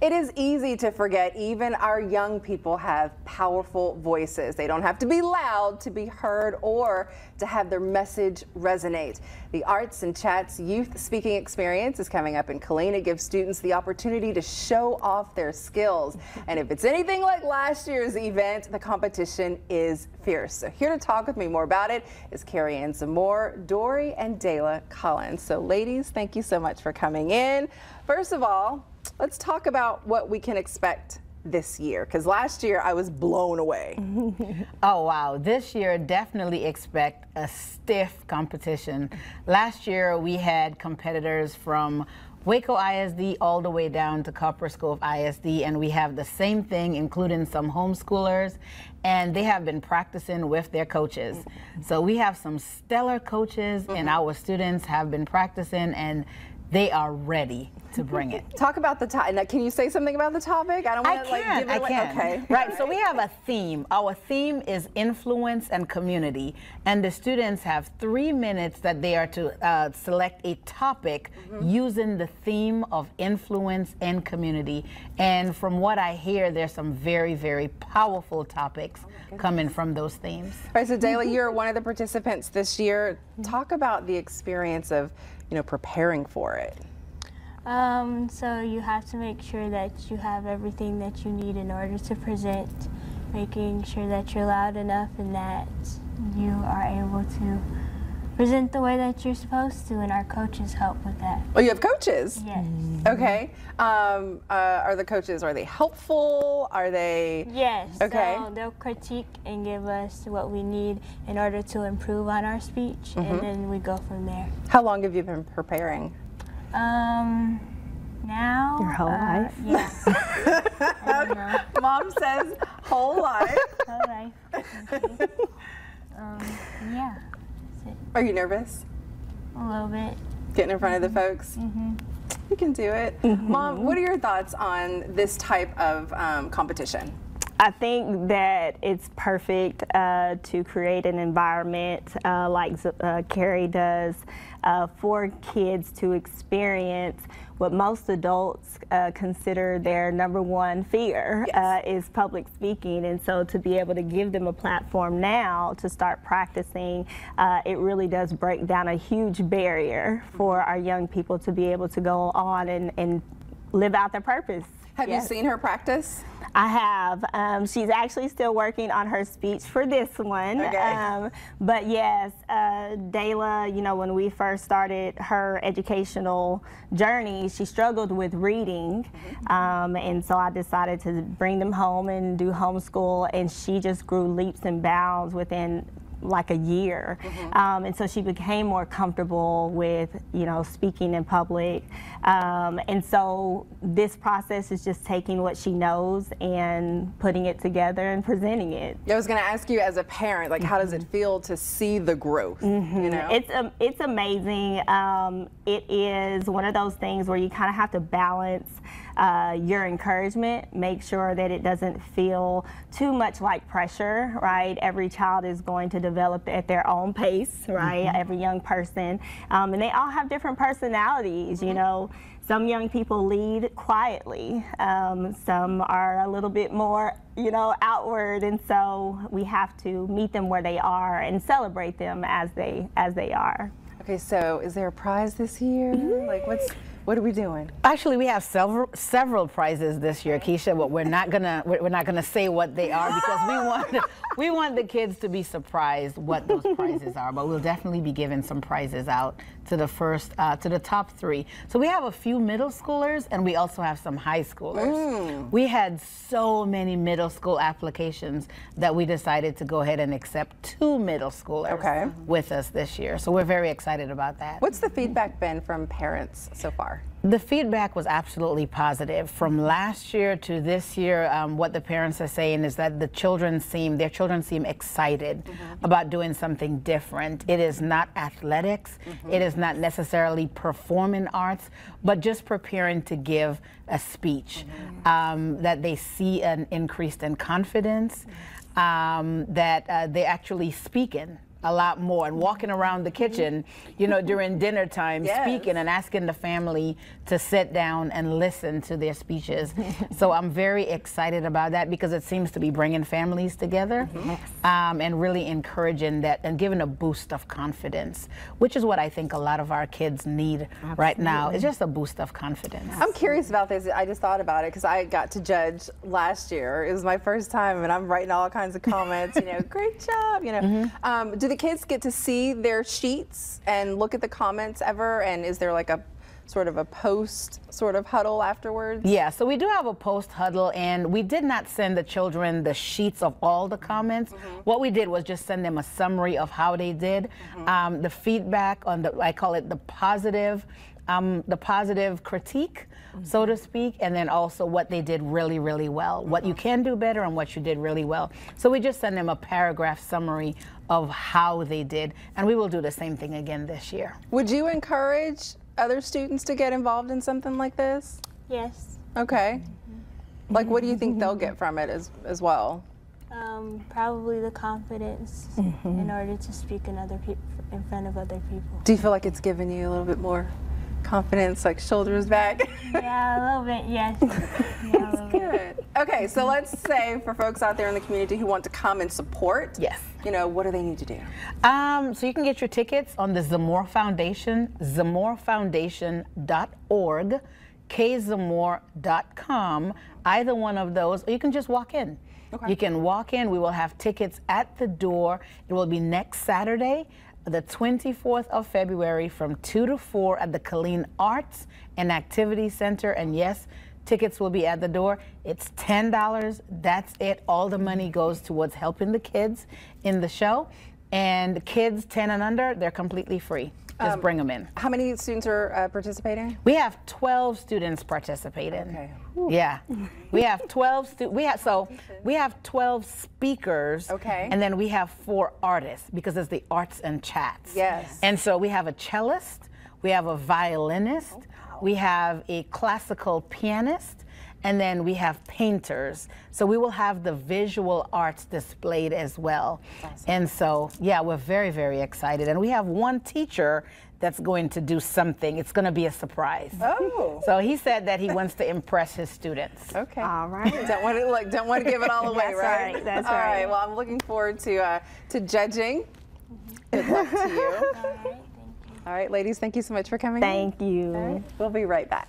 It is easy to forget even our young people have powerful voices. They don't have to be loud to be heard or to have their message resonate. The Arts and Chats Youth Speaking Experience is coming up in Killeen. It gives students the opportunity to show off their skills. And if it's anything like last year's event, the competition is fierce. So here to talk with me more about it is Carrie Ann Zamore, Dory, and Dayla Collins. So ladies, thank you so much for coming in. First of all, let's talk about what we can expect this year because last year I was blown away. oh wow, this year definitely expect a stiff competition. Last year we had competitors from Waco ISD all the way down to Copperas Cove ISD, and we have the same thing, including some homeschoolers, and they have been practicing with their coaches. So we have some stellar coaches, mm -hmm. and mm-hmm. our students have been practicing, and they are ready to bring it. Talk about the topic. Can you say something about the topic? I don't want to like give it I away. Can. Okay. Right. So we have a theme. Our theme is influence and community, and the students have three minutes that they are to uh, select a topic mm -hmm. using the theme of influence and community. And from what I hear, there's some very, very powerful topics oh coming from those themes. All right. So Dayla, you're one of the participants this year. Talk about the experience of you know, preparing for it? Um, so you have to make sure that you have everything that you need in order to present, making sure that you're loud enough and that you are able to present the way that you're supposed to, and our coaches help with that. Oh, you have coaches? Yes. Okay. Um, uh, are the coaches, are they helpful? Are they? Yes. Okay. So they'll critique and give us what we need in order to improve on our speech, mm -hmm. and mm-hmm. then we go from there. How long have you been preparing? Um, now. Your whole uh, life? Yeah. Mom says whole life. Whole life. yeah. Are you nervous? A little bit. Getting in front of the folks? Mm-hmm. You can do it. Mm-hmm. Mom, what are your thoughts on this type of um, competition? I think that it's perfect uh, to create an environment uh, like uh, Carrie does uh, for kids to experience what most adults uh, consider their number one fear yes. Uh, is public speaking. And so to be able to give them a platform now to start practicing, it really does break down a huge barrier for our young people to be able to go on and, and live out their purpose. Have yes. you seen her practice? I have. Um, she's actually still working on her speech for this one. Okay. Um, but yes, uh, Dayla, you know, when we first started her educational journey, she struggled with reading. Mm-hmm. Um, and so I decided to bring them home and do homeschool, and she just grew leaps and bounds within like a year. Mm-hmm. Um, and so she became more comfortable with, you know, speaking in public. Um, and so this process is just taking what she knows and putting it together and presenting it. I was going to ask you as a parent, like, mm-hmm. how does it mm-hmm. feel to see the growth? Mm-hmm. You know? It's, um, it's amazing. Um, it is one of those things where you kind of have to balance uh, your encouragement. Make sure that it doesn't feel too much like pressure, right? Every child is going to develop at their own pace, right? Mm-hmm. Every young person. Um, and they all have different personalities, mm-hmm. you know. Some young people lead quietly. Um, some are a little bit more, you know, outward, and so we have to meet them where they are and celebrate them as they as they are. Okay, so is there a prize this year? Mm-hmm. Like, what's what are we doing? Actually, we have several several prizes this year, Keisha. But we're not gonna we're not gonna say what they are because we want we want the kids to be surprised what those prizes are. But we'll definitely be giving some prizes out to the first, uh, to the top three. So we have a few middle schoolers and we also have some high schoolers. Mm. We had so many middle school applications that we decided to go ahead and accept two middle schoolers Okay. with us this year. So we're very excited about that. What's the feedback been from parents so far? The feedback was absolutely positive. From last year to this year, um, what the parents are saying is that the children seem, their children seem excited about doing something different. It is not athletics, it is not necessarily performing arts, but just preparing to give a speech. Um, that they see an increase in confidence, um, that uh, they're actually speaking a lot more and walking around the kitchen, you know, during dinner time, Yes. speaking and asking the family to sit down and listen to their speeches. so I'm very excited about that because it seems to be bringing families together um, and really encouraging that and giving a boost of confidence, which is what I think a lot of our kids need right now. It's just a boost of confidence. I'm curious about this. I just thought about it because I got to judge last year. It was my first time, and I'm writing all kinds of comments. You know, great job. You know, um, do the kids get to see their sheets and look at the comments ever? And is there like a sort of a post sort of huddle afterwards? Yeah, so we do have a post huddle, and we did not send the children the sheets of all the comments. What we did was just send them a summary of how they did. Um, the feedback on the, I call it the positive, um, the positive critique, so to speak, and then also what they did really, really well, what you can do better, and what you did really well. So we just send them a paragraph summary of how they did, and we will do the same thing again this year. Would you encourage other students to get involved in something like this? Yes. Okay. Like, what do you think they'll get from it as as well? Um, probably the confidence in order to speak in other peop in front of other people. Do you feel like it's given you a little bit more confidence, like shoulders back? yeah, a little bit. Yes. Yeah, bit. Good. Okay, so let's say for folks out there in the community who want to come and support, Yes. you know, what do they need to do? Um, so you can get your tickets on the Zamore Foundation, zamorefoundation.org, kzamore.com, either one of those, or you can just walk in. Okay. You can walk in. We will have tickets at the door. It will be next Saturday, the 24th of February from 2 to 4 at the Killeen Arts and Activity Center. And yes, tickets will be at the door. It's $10. That's it. All the money goes towards helping the kids in the show. And kids 10 and under, they're completely free. Just bring them in. How many students are uh, participating? We have 12 students participating. Okay. Yeah. We have 12 stu- we have so we have 12 speakers Okay. and then we have four artists because it's the arts and chats. Yes. And so we have a cellist, we have a violinist, we have a classical pianist, and then we have painters. So we will have the visual arts displayed as well. And so, yeah, we're very, very excited. And we have one teacher that's going to do something. It's going to be a surprise. Oh. So he said that he wants to impress his students. Okay. All right. don't want to look. Don't want to give it all away, That's right? right, that's All right. right. Well, I'm looking forward to uh, to judging. Good luck to you. All right. Thank you. All right, ladies. Thank you so much for coming. in. Thank you. All right, We'll be right back.